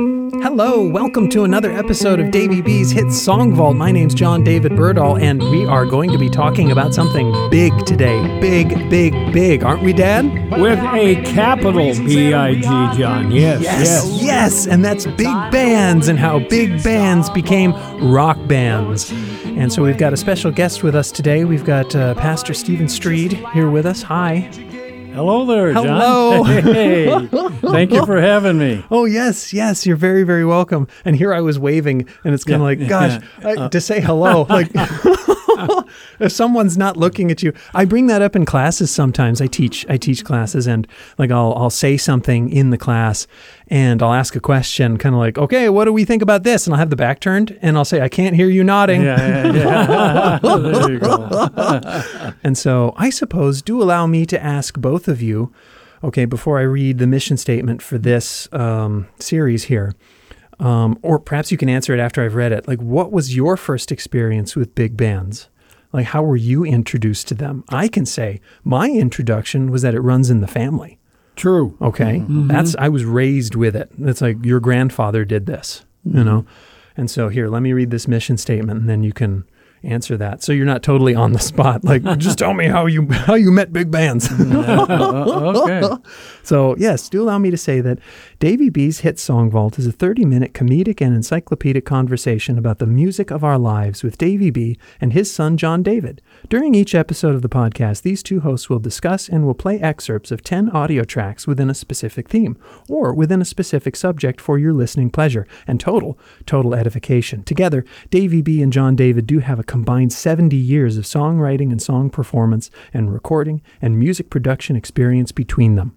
Hello, welcome to another episode of Davy B's Hit Song Vault. My name's John David Birdall, and we are going to be talking about something big today. Big, big, big, aren't we, Dad? With a capital B I G, John. Yes, Yes, yes, and that's big bands and how big bands became rock bands. And so we've got a special guest with us today. We've got uh, Pastor Stephen Streed here with us. Hi. Hello there, John. Hello. Hey, thank you for having me. Oh yes, yes, you're very, very welcome. And here I was waving, and it's kind of like, gosh, I, uh, to say hello, like if someone's not looking at you. I bring that up in classes sometimes. I teach, I teach classes, and like I'll, I'll say something in the class, and I'll ask a question, kind of like, okay, what do we think about this? And I'll have the back turned, and I'll say, I can't hear you nodding. Yeah, yeah, yeah. there you go. And so I suppose do allow me to ask both of you, okay, before I read the mission statement for this um, series here, um, or perhaps you can answer it after I've read it. Like, what was your first experience with big bands? Like, how were you introduced to them? I can say my introduction was that it runs in the family. True. Okay, mm-hmm. Mm-hmm. that's I was raised with it. It's like your grandfather did this, you mm-hmm. know. And so here, let me read this mission statement, and then you can answer that. So you're not totally on the spot. Like, just tell me how you how you met big bands. Uh, okay. so yes, do allow me to say that Davy B's Hit Song Vault is a 30-minute comedic and encyclopedic conversation about the music of our lives with Davy B and his son John David. During each episode of the podcast, these two hosts will discuss and will play excerpts of 10 audio tracks within a specific theme or within a specific subject for your listening pleasure and total total edification. Together, Davy B and John David do have a combined 70 years of songwriting and song performance and recording and music production experience between them.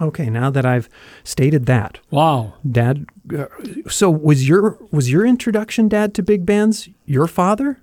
Okay, now that I've stated that, Wow. Dad, uh, so was your was your introduction, Dad, to big bands your father?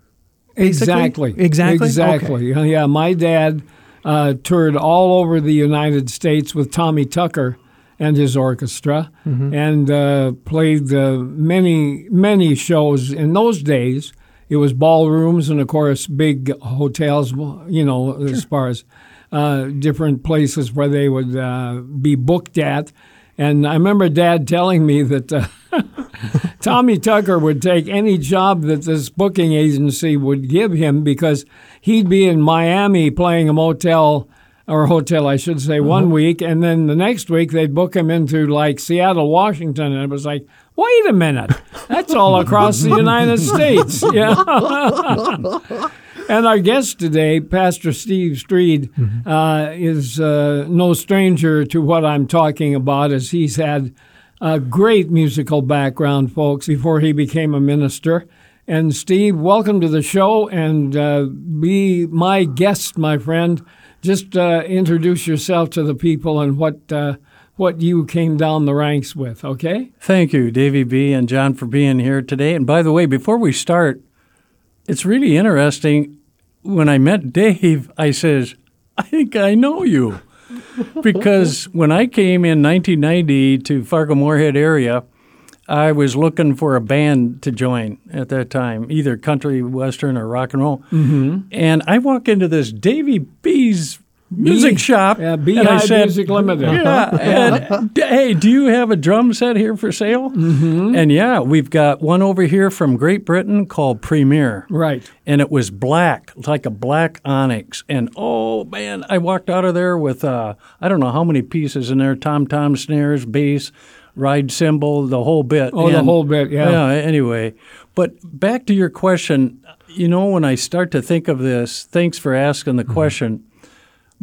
basically? Exactly. Exactly? Exactly. Yeah, Yeah, my dad uh, toured all over the United States with Tommy Tucker and his orchestra Mm-hmm. and uh, played uh, many, many shows. In those days, it was ballrooms and, of course, big hotels, you know, as far as uh, different places where they would uh, be booked at. And I remember Dad telling me that uh, Tommy Tucker would take any job that this booking agency would give him because he'd be in Miami playing a motel or hotel, I should say, one week, and then the next week they'd book him into like Seattle, Washington, and it was like, wait a minute, that's all across the United States, yeah. And our guest today, Pastor Steve Streed, uh, is uh, no stranger to what I'm talking about, as he's had a great musical background, folks, before he became a minister. And Steve, welcome to the show and uh, be my guest, my friend. Just uh, introduce yourself to the people and what uh, what you came down the ranks with, okay? Thank you, Davy B. and John, for being here today. And by the way, before we start, it's really interesting. When I met Dave, I says, I think I know you. because when I came in 1990 to Fargo Moorhead area, I was looking for a band to join at that time, either country, western, or rock and roll. Mm-hmm. And I walk into this Davy B's music shop. Yeah, and Beehive said, Music Limited. yeah. And, hey, do you have a drum set here for sale? Mm-hmm. And yeah, we've got one over here from Great Britain called Premier. Right. And it was black, like a black onyx. And oh man, I walked out of there with uh, I don't know how many pieces in there: tom tom snares, bass, ride cymbal, the whole bit. Oh, the whole bit, yeah. Yeah. Anyway, but back to your question. You know, when I start to think of this, thanks for asking the question.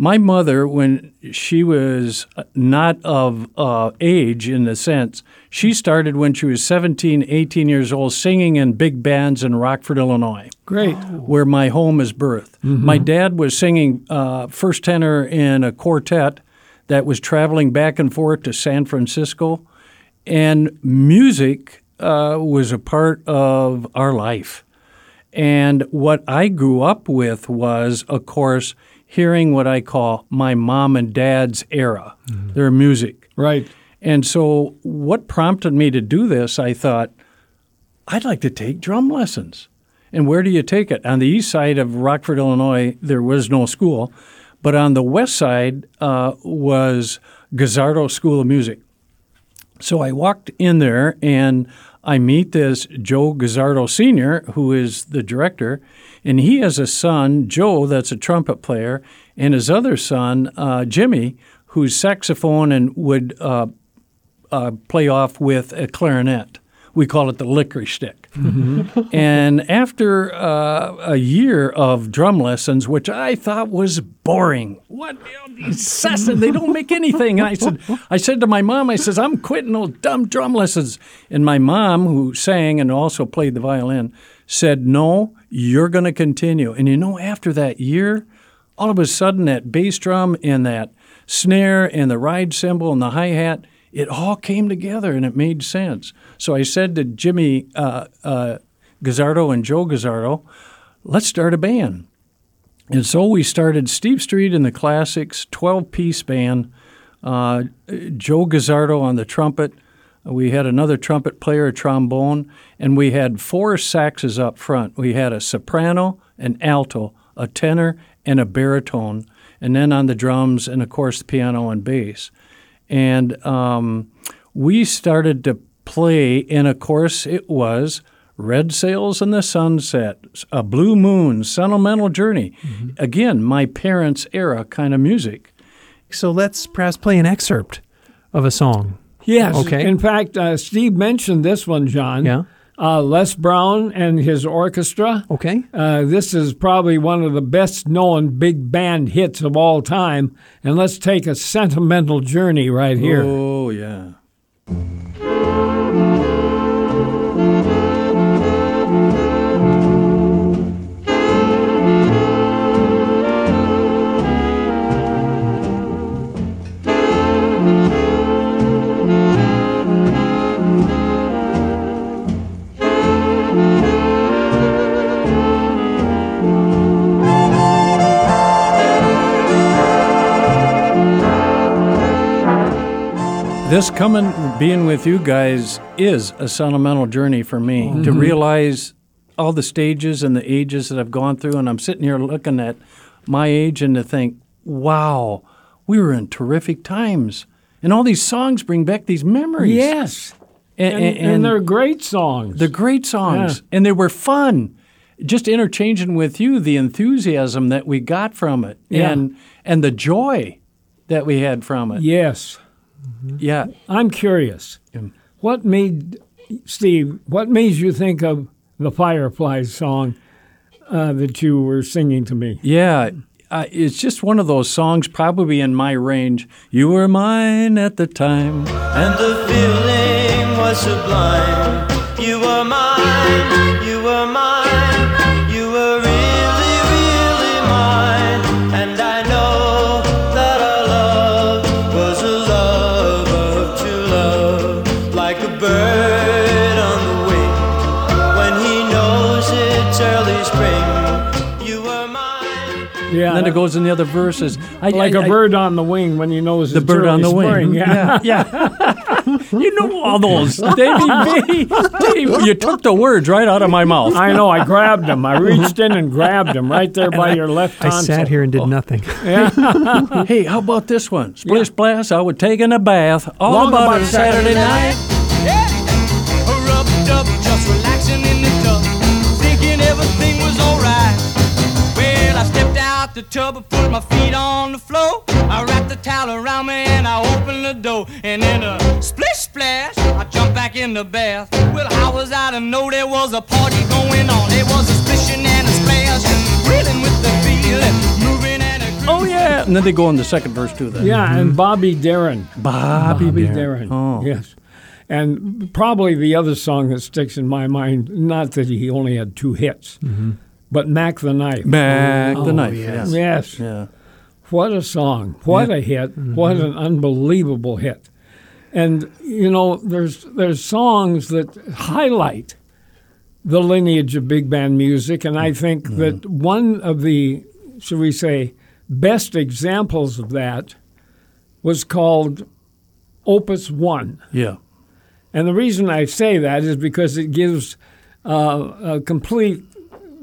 My mother, when she was not of uh, age in the sense, she started when she was 17, 18 years old, singing in big bands in Rockford, Illinois, Great. where my home is birth. My dad was singing uh, first tenor in a quartet that was traveling back and forth to San Francisco, and music uh, was a part of our life. And what I grew up with was, of course, hearing what I call my mom and dad's era, their music. Right. And so, what prompted me to do this, I thought, I'd like to take drum lessons. And where do you take it? On the east side of Rockford, Illinois, there was no school, but on the west side uh, was Gazzardo School of Music. So I walked in there and I meet this Joe Gazzardo Sr., who is the director, and he has a son, Joe, that's a trumpet player, and his other son, uh, Jimmy, who's saxophone and would uh, uh, play off with a clarinet. We call it the licorice stick. and after uh, a year of drum lessons, which I thought was boring, what incessant, they don't make anything. And I said, I said to my mom, I says, I'm quitting those dumb drum lessons. And my mom, who sang and also played the violin, said, No, you're going to continue. And you know, after that year, all of a sudden, that bass drum and that snare and the ride cymbal and the hi hat it all came together and it made sense. So I said to Jimmy uh, uh, Gazzardo and Joe Gazzardo, let's start a band. And so we started Steve Streed in the Classics, 12 piece band, uh, Joe Gazzardo on the trumpet. We had another trumpet player, a trombone, and we had four saxes up front. We had a soprano, an alto, a tenor, and a baritone, and then on the drums, and of course, the piano and bass and um, we started to play. And of course, it was Red Sails in the Sunset, A Blue Moon, Sentimental Journey. Mm-hmm. Again, my parents' era kind of music. So let's perhaps play an excerpt of a song. Yes. Okay. In fact, uh, Steve mentioned this one, John. Yeah. Uh, Les Brown and his orchestra. Okay. Uh, this is probably one of the best known big band hits of all time. And let's take a sentimental journey right here. Oh, yeah. This coming being with you guys is a sentimental journey for me mm-hmm. to realize all the stages and the ages that I've gone through and I'm sitting here looking at my age and to think, wow, we were in terrific times. And all these songs bring back these memories. Yes. And, and, and, and they're great songs. They're great songs. Yeah. And they were fun. Just interchanging with you the enthusiasm that we got from it yeah. and and the joy that we had from it. Yes. Mm-hmm. Yeah. I'm curious. What made, Steve, what made you think of the Fireflies song uh, that you were singing to me? Yeah. Uh, it's just one of those songs, probably in my range. You were mine at the time. And the feeling was sublime. Then it goes in the other verses. I, like a a bird on the wing when he knows The bird on the wing. spring. Yeah. yeah. you know all those. Davey B. Dave, you took the words right out of my mouth. I know. I grabbed them. I reached in and grabbed them right there by your left I tonsil. sat here and did oh. nothing. hey, how about this one? Splish Splash, I would take in a bath. All Long about, about Saturday, Saturday night. Yeah. The tub and put my feet on the floor. I wrap the towel around me and I open the door. And in a splish splash, I jump back in the bath. Well, how was I to know there was a party going on? There was a splishing and a splash, reeling with the feeling, moving and a Oh, yeah. And then they go on the second verse, too. Then. Yeah, and hmm. Bobby Darin. Bobby, Bobby Darin. Darin. Oh. Yes. And probably the other song that sticks in my mind, not that he only had two hits, mm-hmm. But Mack the Knife. Back the Oh, knife. yes. Yeah. Yes. yeah. What a song. What a hit. What an unbelievable hit. And you know, there's there's songs that highlight the lineage of big band music and I think that one of the should we say best examples of that was called Opus 1. Yeah. And the reason I say that is because it gives uh, a complete,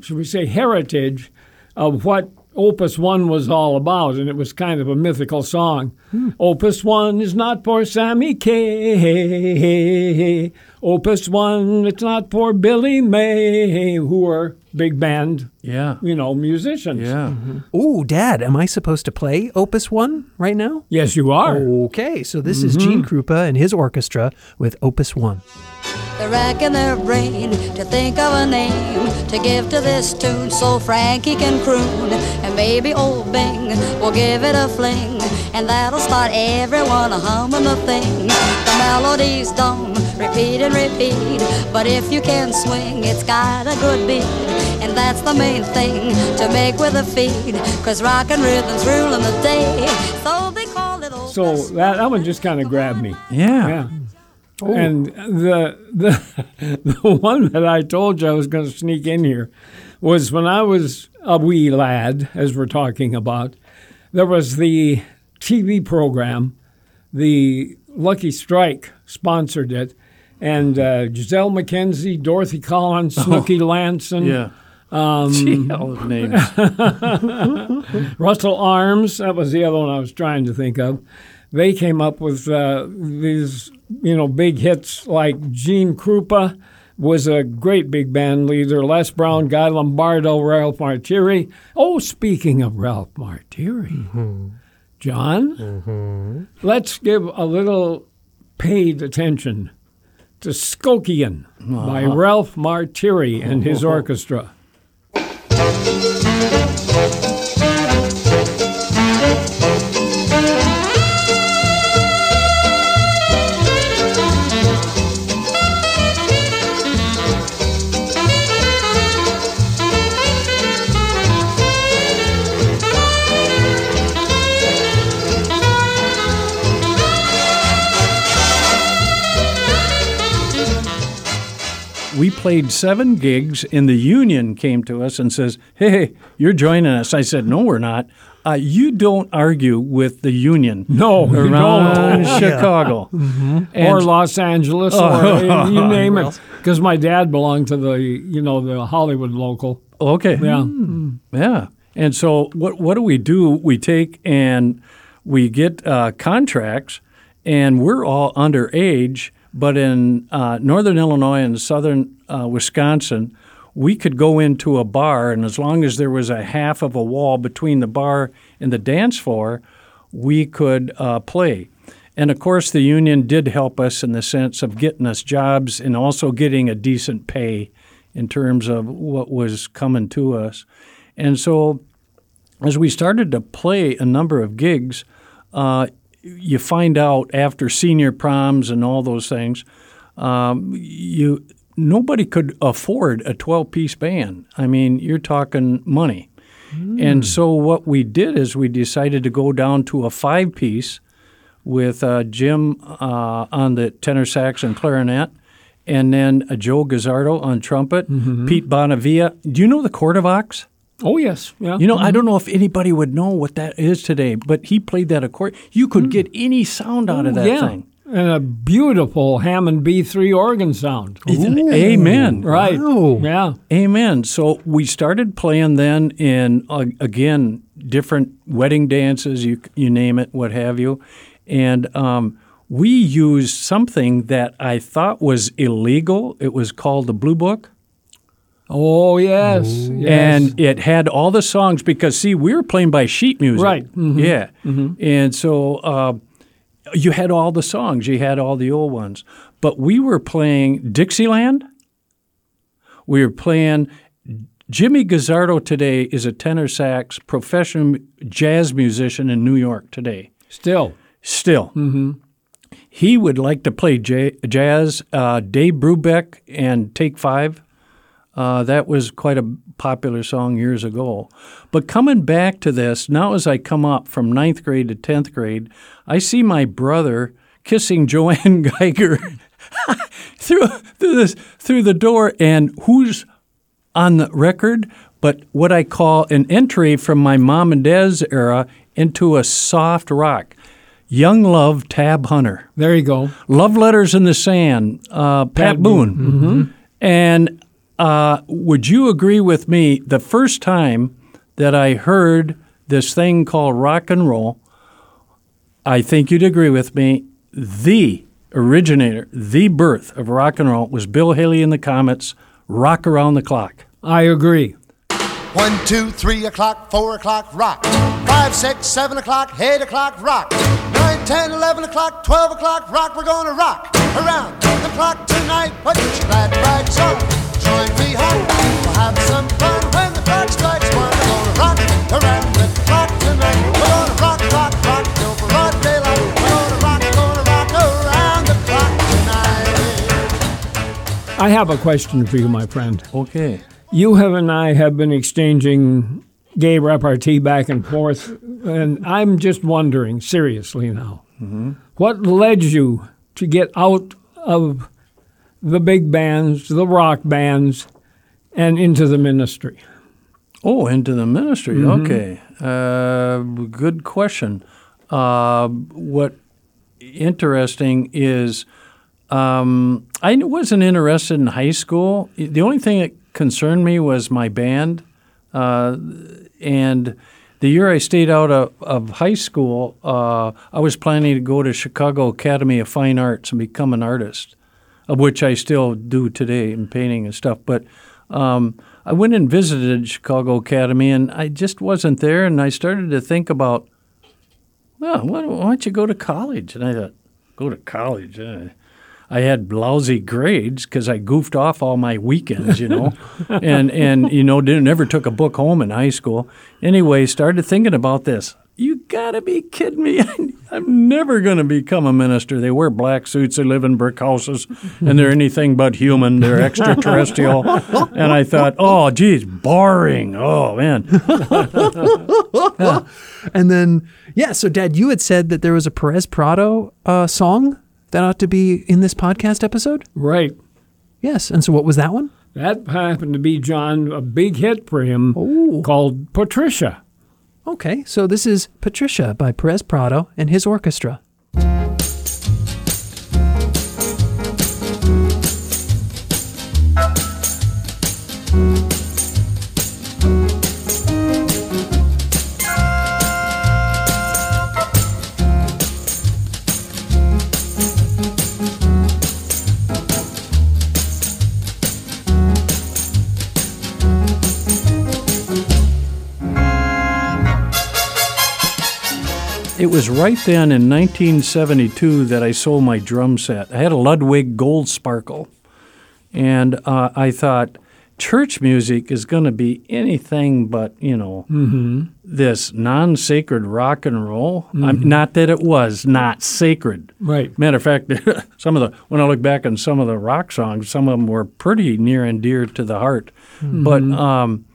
should we say, heritage of what Opus One was all about, and it was kind of a mythical song. Hmm. Opus One is not for Sammy Kaye. Opus One, it's not for Billy May, who are big band, Yeah. you know, musicians. Yeah. Mm-hmm. Ooh, Dad, am I supposed to play Opus 1 right now? Yes, you are. Okay, so this is mm-hmm. Gene Krupa and his orchestra with Opus 1. They're racking their brain to think of a name to give to this tune so Frankie can croon. And maybe old Bing will give it a fling, and that'll start everyone humming the thing. The melody's dumb, repeat and repeat, but if you can swing, it's got a good beat. And that's the main thing to make with a feed, cause rockin' rhythm's ruling the day. So they call it old. So that, that one just kind of grabbed me. Yeah. Yeah. And the, the the one that I told you I was going to sneak in here was when I was a wee lad, as we're talking about. There was the TV program, the Lucky Strike sponsored it, and uh, Gisele MacKenzie, Dorothy Collins, Snooky Lanson, Yeah. Um, Gee, all those names. Russell Arms, that was the other one I was trying to think of. They came up with uh, these, you know, big hits like Gene Krupa was a great big band leader, Les Brown, Guy Lombardo, Ralph Marterie. Oh, speaking of Ralph Marterie, mm-hmm. John, mm-hmm. let's give a little paid attention to Skokiaan by uh-huh. Ralph Marterie and his orchestra. Played seven gigs, and the union came to us and says, "Hey, you're joining us." I said, "No, we're not. Uh, you don't argue with the union No, around don't. Chicago or And- Los Angeles, or uh, you name it. Because my dad belonged to the, you know, the Hollywood local. Okay. Yeah. Yeah. And so what what do we do? We take and we get uh, contracts, and we're all underage. But in uh, northern Illinois and southern uh, Wisconsin, we could go into a bar, and as long as there was a half of a wall between the bar and the dance floor, we could uh, play. And of course, the union did help us in the sense of getting us jobs and also getting a decent pay in terms of what was coming to us. And so, as we started to play a number of gigs, uh, you find out after senior proms and all those things, um, you nobody could afford a 12-piece band. I mean, you're talking money. And so what we did is we decided to go down to a five-piece with uh, Jim uh, on the tenor sax and clarinet, and then uh, Joe Gazzardo on trumpet, Pete Bonavia. Do you know the Cordovox? Oh, yes. Yeah. You know, I don't know if anybody would know what that is today, but he played that accordion. You could get any sound out of that yeah. thing. And a beautiful Hammond B3 organ sound. Amen. Right. Wow. Yeah. Amen. So we started playing then in uh, again different wedding dances, you you name it, what have you, and um, we used something that I thought was illegal. It was called the Blue Book. Oh, yes. yes. and it had all the songs because see we were playing by sheet music Right. Mhm. yeah and so uh, you had all the songs you had all the old ones but we were playing dixieland we were playing jimmy gazzardo today is a tenor sax professional jazz musician in new york today Still. still. He would like to play ja- jazz. Uh, Dave Brubeck and Take Five. Uh, that was quite a popular song years ago. But coming back to this, now as I come up from ninth grade to 10th grade, I see my brother kissing Joanne Geiger through, through, this, through the door, and who's on the record, but what I call an entry from my mom and dad's era into a soft rock. Young Love, Tab Hunter. There you go. Love Letters in the Sand, uh, Pat, Pat Boone. Boone. And uh, would you agree with me? The first time that I heard this thing called rock and roll. I think you'd agree with me. The originator, the birth of rock and roll was Bill Haley and the Comets, Rock Around the Clock. I agree. One, two, three o'clock, four o'clock, rock. Five, six, seven o'clock, eight o'clock, rock. Nine, ten, eleven o'clock, twelve o'clock, rock. We're gonna rock around the clock tonight. Put your glad rags on, I have a question for you, my friend. Okay. You have and I have been exchanging gay repartee back and forth, and I'm just wondering, seriously now, what led you to get out of the big bands, the rock bands, and into the ministry? Oh, into the ministry. Okay. Uh, good question. Uh, what interesting is um, I wasn't interested in high school. The only thing that concerned me was my band. Uh, and the year I stayed out of, of high school, uh, I was planning to go to Chicago Academy of Fine Arts and become an artist, of which I still do today in painting and stuff. But um, I went and visited Chicago Academy, and I just wasn't there. And I started to think about, well, why, don't you go to college? And I thought, go to college? Uh, I had lousy grades because I goofed off all my weekends, you know, and and you know didn't never took a book home in high school. Anyway, started thinking about this. You gotta be kidding me! I'm never gonna become a minister. They wear black suits, they live in brick houses, and they're anything but human. They're extraterrestrial. and I thought, oh, geez, boring. Oh man, And then, yeah, so Dad, you had said that there was a Perez Prado uh, song that ought to be in this podcast episode? Right. Yes. And so what was that one? That happened to be, John, a big hit for him Oh. called Patricia. Okay, so this is Patricia by Perez Prado and his orchestra. Was right then in 1972 that I sold my drum set. I had a Ludwig Gold Sparkle, and uh, I thought church music is going to be anything but you know this non-sacred rock and roll. I'm, not that it was not sacred. Right. Matter of fact, some of the when I look back on some of the rock songs, some of them were pretty near and dear to the heart. But um,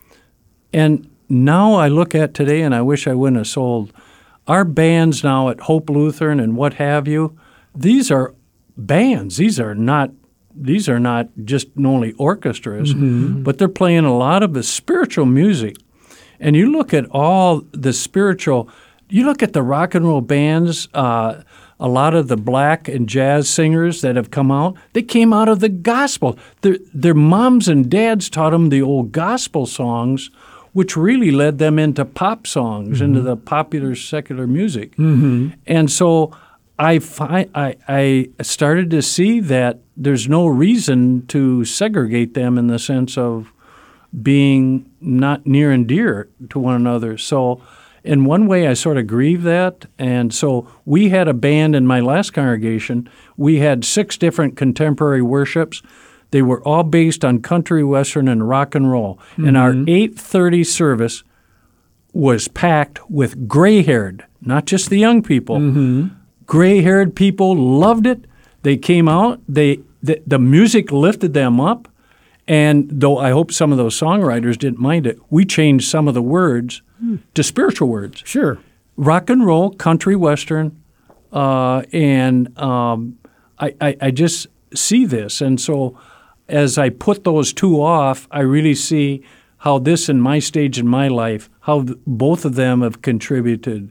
and now I look at today, and I wish I wouldn't have sold. Our bands now at Hope Lutheran and what have you, these are bands. These are not. These are not just only orchestras, but they're playing a lot of the spiritual music. And you look at all the spiritual. You look at the rock and roll bands. Uh, a lot of the black and jazz singers that have come out, they came out of the gospel. Their, their moms and dads taught them the old gospel songs, which really led them into pop songs, mm-hmm. into the popular secular music. Mm-hmm. And so I, fi- I, I started to see that there's no reason to segregate them in the sense of being not near and dear to one another. So, in one way, I sort of grieve that. And so, we had a band in my last congregation. We had six different contemporary worships. They were all based on country, western, and rock and roll. And our 8:30 service was packed with gray-haired, not just the young people. Gray-haired people loved it. They came out. They the, the music lifted them up. And though I hope some of those songwriters didn't mind it, we changed some of the words to spiritual words Sure. rock and roll, country western, uh, and um, I, I, I just see this. And so as I put those two off, I really see how this in my stage in my life, how th- both of them have contributed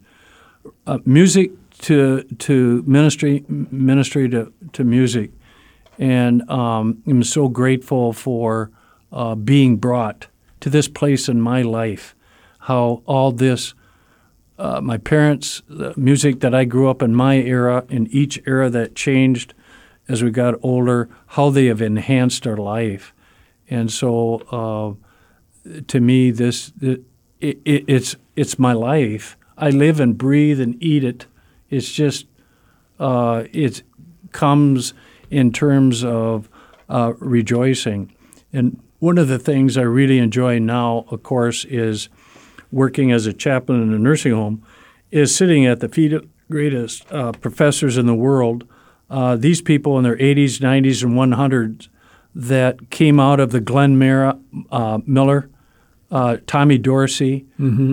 uh, music to to ministry, ministry to, to music. And um, I'm so grateful for uh, being brought to this place in my life how all this, uh, my parents, the music that I grew up in my era, in each era that changed as we got older, how they have enhanced our life. And so, uh, to me, this it, it, it's it's my life. I live and breathe and eat it. It's just uh, it comes in terms of uh, rejoicing. And one of the things I really enjoy now, of course, is working as a chaplain in a nursing home, is sitting at the feet of greatest uh, professors in the world. Uh, these people in their 80s, 90s, and 100s that came out of the Glenn uh, Miller, uh, Tommy Dorsey,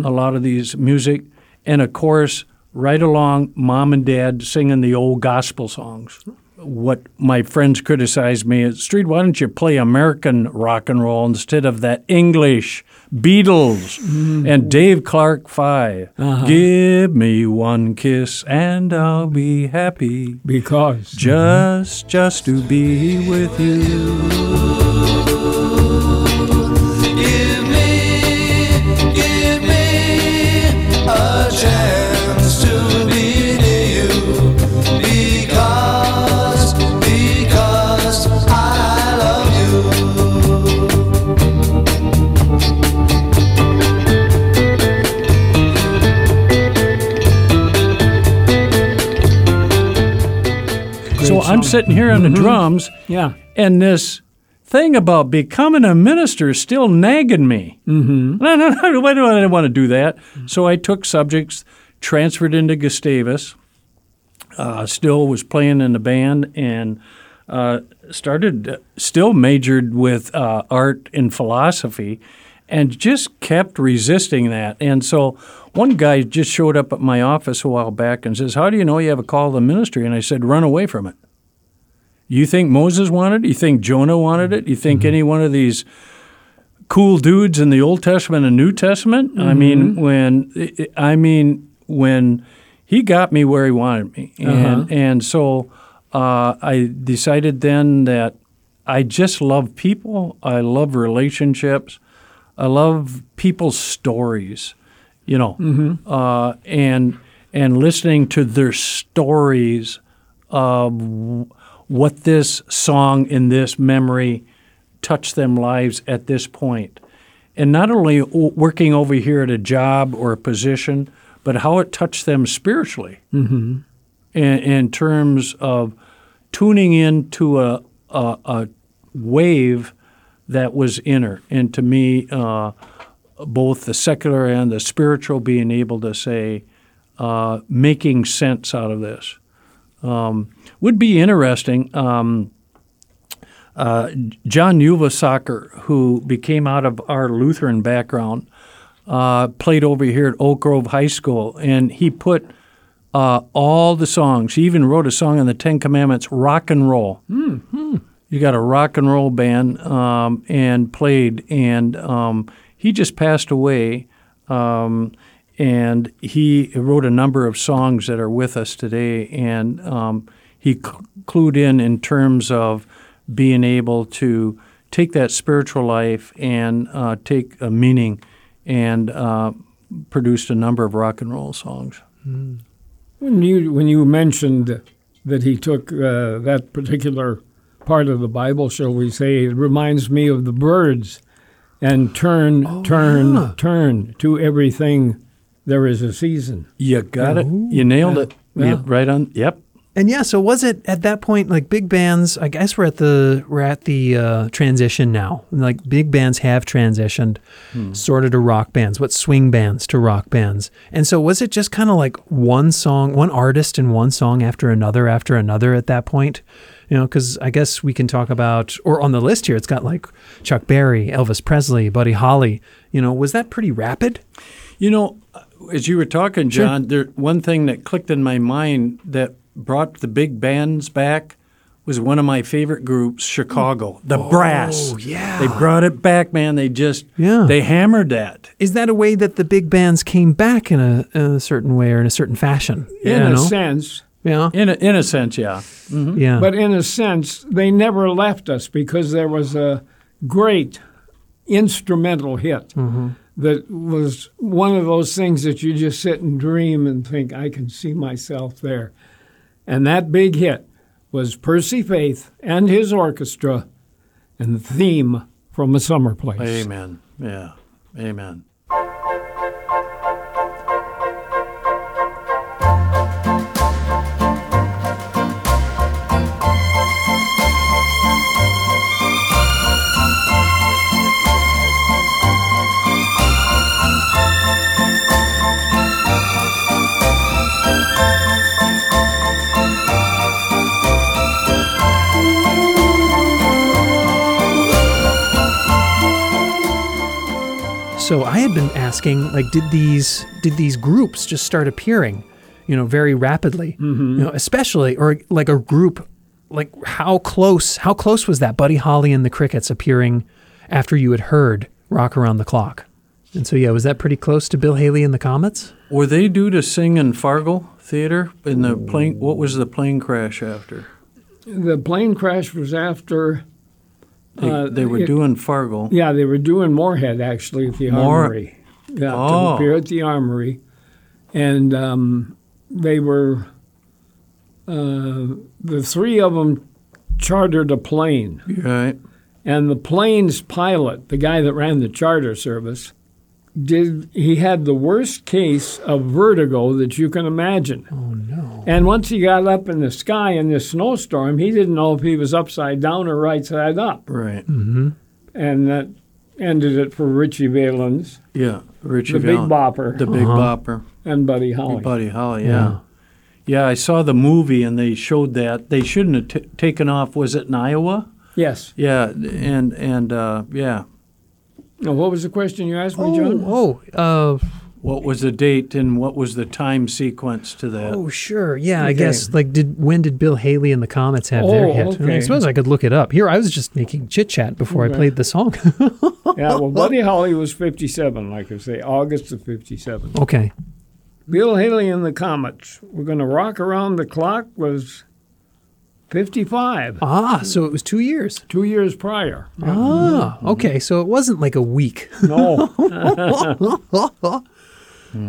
a lot of these music, and of course, right along mom and dad singing the old gospel songs. What my friends criticized me is, Streed, why don't you play American rock and roll instead of that English Beatles mm. and Dave Clark 5 uh-huh. Give me one kiss and I'll be happy. Because Just, just to be with you. Sitting here on the drums, yeah, and this thing about becoming a minister is still nagging me. Mm-hmm. No, no, no, why do I want to do that? So I took subjects, transferred into Gustavus, uh, still was playing in the band, and uh, started, uh, still majored with uh, art and philosophy, and just kept resisting that. And so one guy just showed up at my office a while back and says, How do you know you have a call to the ministry? And I said, Run away from it. You think Moses wanted it? You think Jonah wanted it? You think any one of these cool dudes in the Old Testament and New Testament? I mean, when I mean when he got me where he wanted me, and and so uh, I decided then that I just love people. I love relationships. I love people's stories, you know, uh, and and listening to their stories of what this song in this memory touched them lives at this point. And not only working over here at a job or a position, but how it touched them spiritually in, in terms of tuning into a, a, a wave that was inner. And to me, uh, both the secular and the spiritual being able to say, uh, making sense out of this. Um, would be interesting. Um, uh, John Ylvisaker, who became out of our Lutheran background, uh, played over here at Oak Grove High School, and he put uh, all the songs. He even wrote a song on the Ten Commandments, rock and roll. You got a rock and roll band um, and played, and um, he just passed away. Um, and he wrote a number of songs that are with us today, and um, he cl- clued in in terms of being able to take that spiritual life and uh, take a meaning, and uh, produced a number of rock and roll songs. when you when you mentioned that he took uh, that particular part of the Bible, shall we say, it reminds me of the Byrds, and turn, turn, turn to everything. There is a season. You got it. You nailed it. Yeah. Right on. Yep. And yeah, so was it at that point like big bands? I guess we're at the we're at the uh, transition now. Like big bands have transitioned, sort of to rock bands. What swing bands to rock bands? And so was it just kind of like one song, one artist, and one song after another after another at that point? You know, because I guess we can talk about, or on the list here, it's got like Chuck Berry, Elvis Presley, Buddy Holly. You know, was that pretty rapid? You know, as you were talking, John, there one thing that clicked in my mind that brought the big bands back was one of my favorite groups, Chicago, the oh, Brass. yeah. they brought it back, man. They just Yeah. they hammered that. Is that a way that the big bands came back in a, a certain way or in a certain fashion? In a know? sense, Yeah. In a, in a sense, yeah. Mm-hmm. Yeah. but in a sense, they never left us because there was a great instrumental hit mm-hmm. that was one of those things that you just sit and dream and think, I can see myself there. And that big hit was Percy Faith and his orchestra and the theme from A Summer Place. Amen. Yeah. Amen. So I had been asking, like, did these did these groups just start appearing, you know, very rapidly? Mm-hmm. You know, especially or like a group, like how close how close was that Buddy Holly and the Crickets appearing after you had heard Rock Around the Clock? And so yeah, was that pretty close to Bill Haley and the Comets? Were they due to sing in Fargo Theater in the plane? What was the plane crash after? The plane crash was after, They, Uh, they were it- doing Fargo. yeah, they were doing Moorhead actually at the Moor- Armory. Yeah, to Oh. appear at the Armory. And um, they were, uh, the three of them chartered a plane. Right. And the plane's pilot, the guy that ran the charter service, did he had the worst case of vertigo that you can imagine. Oh no. And once he got up in the sky in this snowstorm, he didn't know if he was upside down or right side up. Right. Mm-hmm. And that ended it for Ritchie Valens, Yeah. Ritchie Valens. the Big Bopper, The Big Uh-huh. Bopper. and Buddy Holly. Buddy Holly, Yeah. yeah. yeah. I saw the movie and they showed that. They shouldn't have t- taken off. Was it in Iowa? Yes. Yeah. And, and uh, yeah. Now, what was the question you asked me, John? Oh, oh, uh, What was the date and what was the time sequence to that? oh, sure. Yeah, I guess like did when did Bill Haley and the Comets have their Oh, hit? I, mean, I suppose I could look it up. Here, I was just making chit chat before I played the song. Yeah, well, Buddy Holly was 57, like I say, August of 57. okay. Bill Haley and the Comets. We're going to rock around the clock was 55, Ah, so it was two years. two years prior. Ah, okay. So it wasn't like a week. No.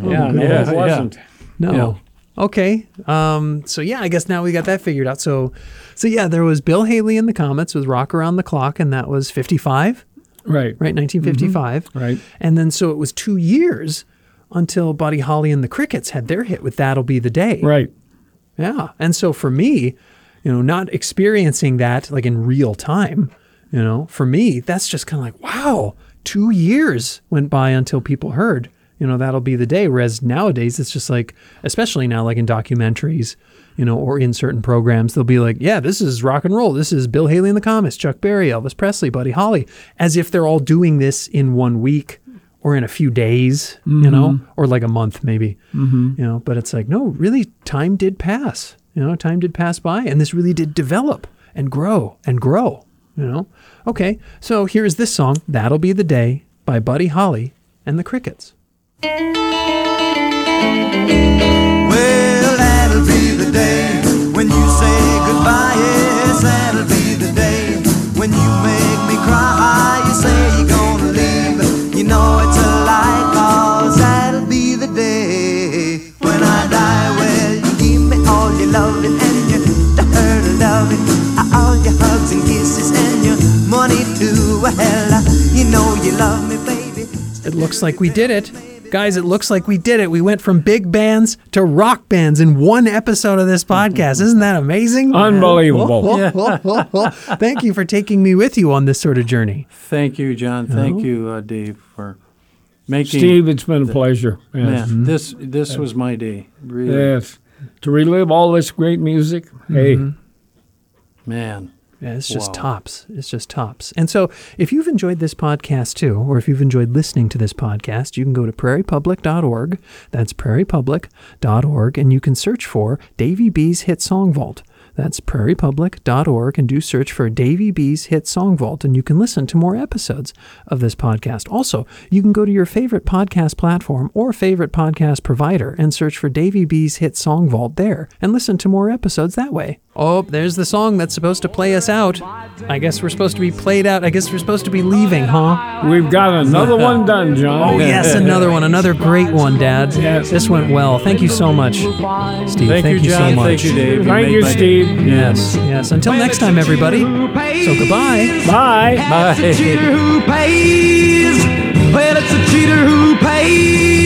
yeah, no, Yeah, it wasn't. No. Okay. Um, so yeah, I guess now we got that figured out. So, so yeah, there was Bill Haley and the Comets with "Rock Around the Clock," and that was fifty-five, Right, right? Nineteen fifty-five. right. And then so it was two years until Buddy Holly and the Crickets had their hit with "That'll Be the Day." Right. Yeah. And so for me, you know, not experiencing that like in real time, you know, for me, that's just kind of like, wow, two years went by until people heard, you know, that'll be the day. Whereas nowadays, it's just like, especially now, like in documentaries, you know, or in certain programs, they'll be like, yeah, this is rock and roll. This is Bill Haley and the Comets, Chuck Berry, Elvis Presley, Buddy Holly, as if they're all doing this in one week or in a few days, you know, mm-hmm. or like a month maybe, mm-hmm. you know. But it's like, no, really, time did pass. You know, time did pass by, and this really did develop and grow and grow. You know. Okay, so here's this song, "That'll Be the Day" by Buddy Holly and the Crickets. Well, that'll be the day when you say goodbye. Yes, that'll be the day when you make me cry. You say you're gonna leave. You know it's a lie, cause that'll be the day when I die. Well, you give me all your loving and your hurt loving, all your hugs and kisses and your money too. Well, you know you love me, baby. It looks like we did it. Guys, it looks like we did it. We went from big bands to rock bands in one episode of this podcast. Isn't that amazing? Unbelievable. Thank you for taking me with you on this sort of journey. Thank you, John. Thank you, uh, Dave, for making. Steve, it's been a pleasure. Yes. Man, this this was my day. Really, yes. To relive all this great music, hey, man. Yeah, it's just Wow. tops. It's just tops. And so, if you've enjoyed this podcast too, or if you've enjoyed listening to this podcast, you can go to prairiepublic.org. That's prairiepublic.org, and you can search for Davy B's Hit Song Vault. That's prairiepublic.org and do search for Davy B's Hit Song Vault and you can listen to more episodes of this podcast. Also, you can go to your favorite podcast platform or favorite podcast provider and search for Davy B's Hit Song Vault there and listen to more episodes that way. Oh, there's the song that's supposed to play us out. I guess we're supposed to be played out. I guess we're supposed to be leaving, huh? We've got another one done, John. Oh, yes, another one. Another great one, Dad. Yes. This went well. Thank you so much, Steve. Thank, you, John. so much. Thank you, Dave. Thank you. Steve. Yes, yes. Until next time, everybody. So goodbye. Bye. Bye. Well, it's a cheater who pays.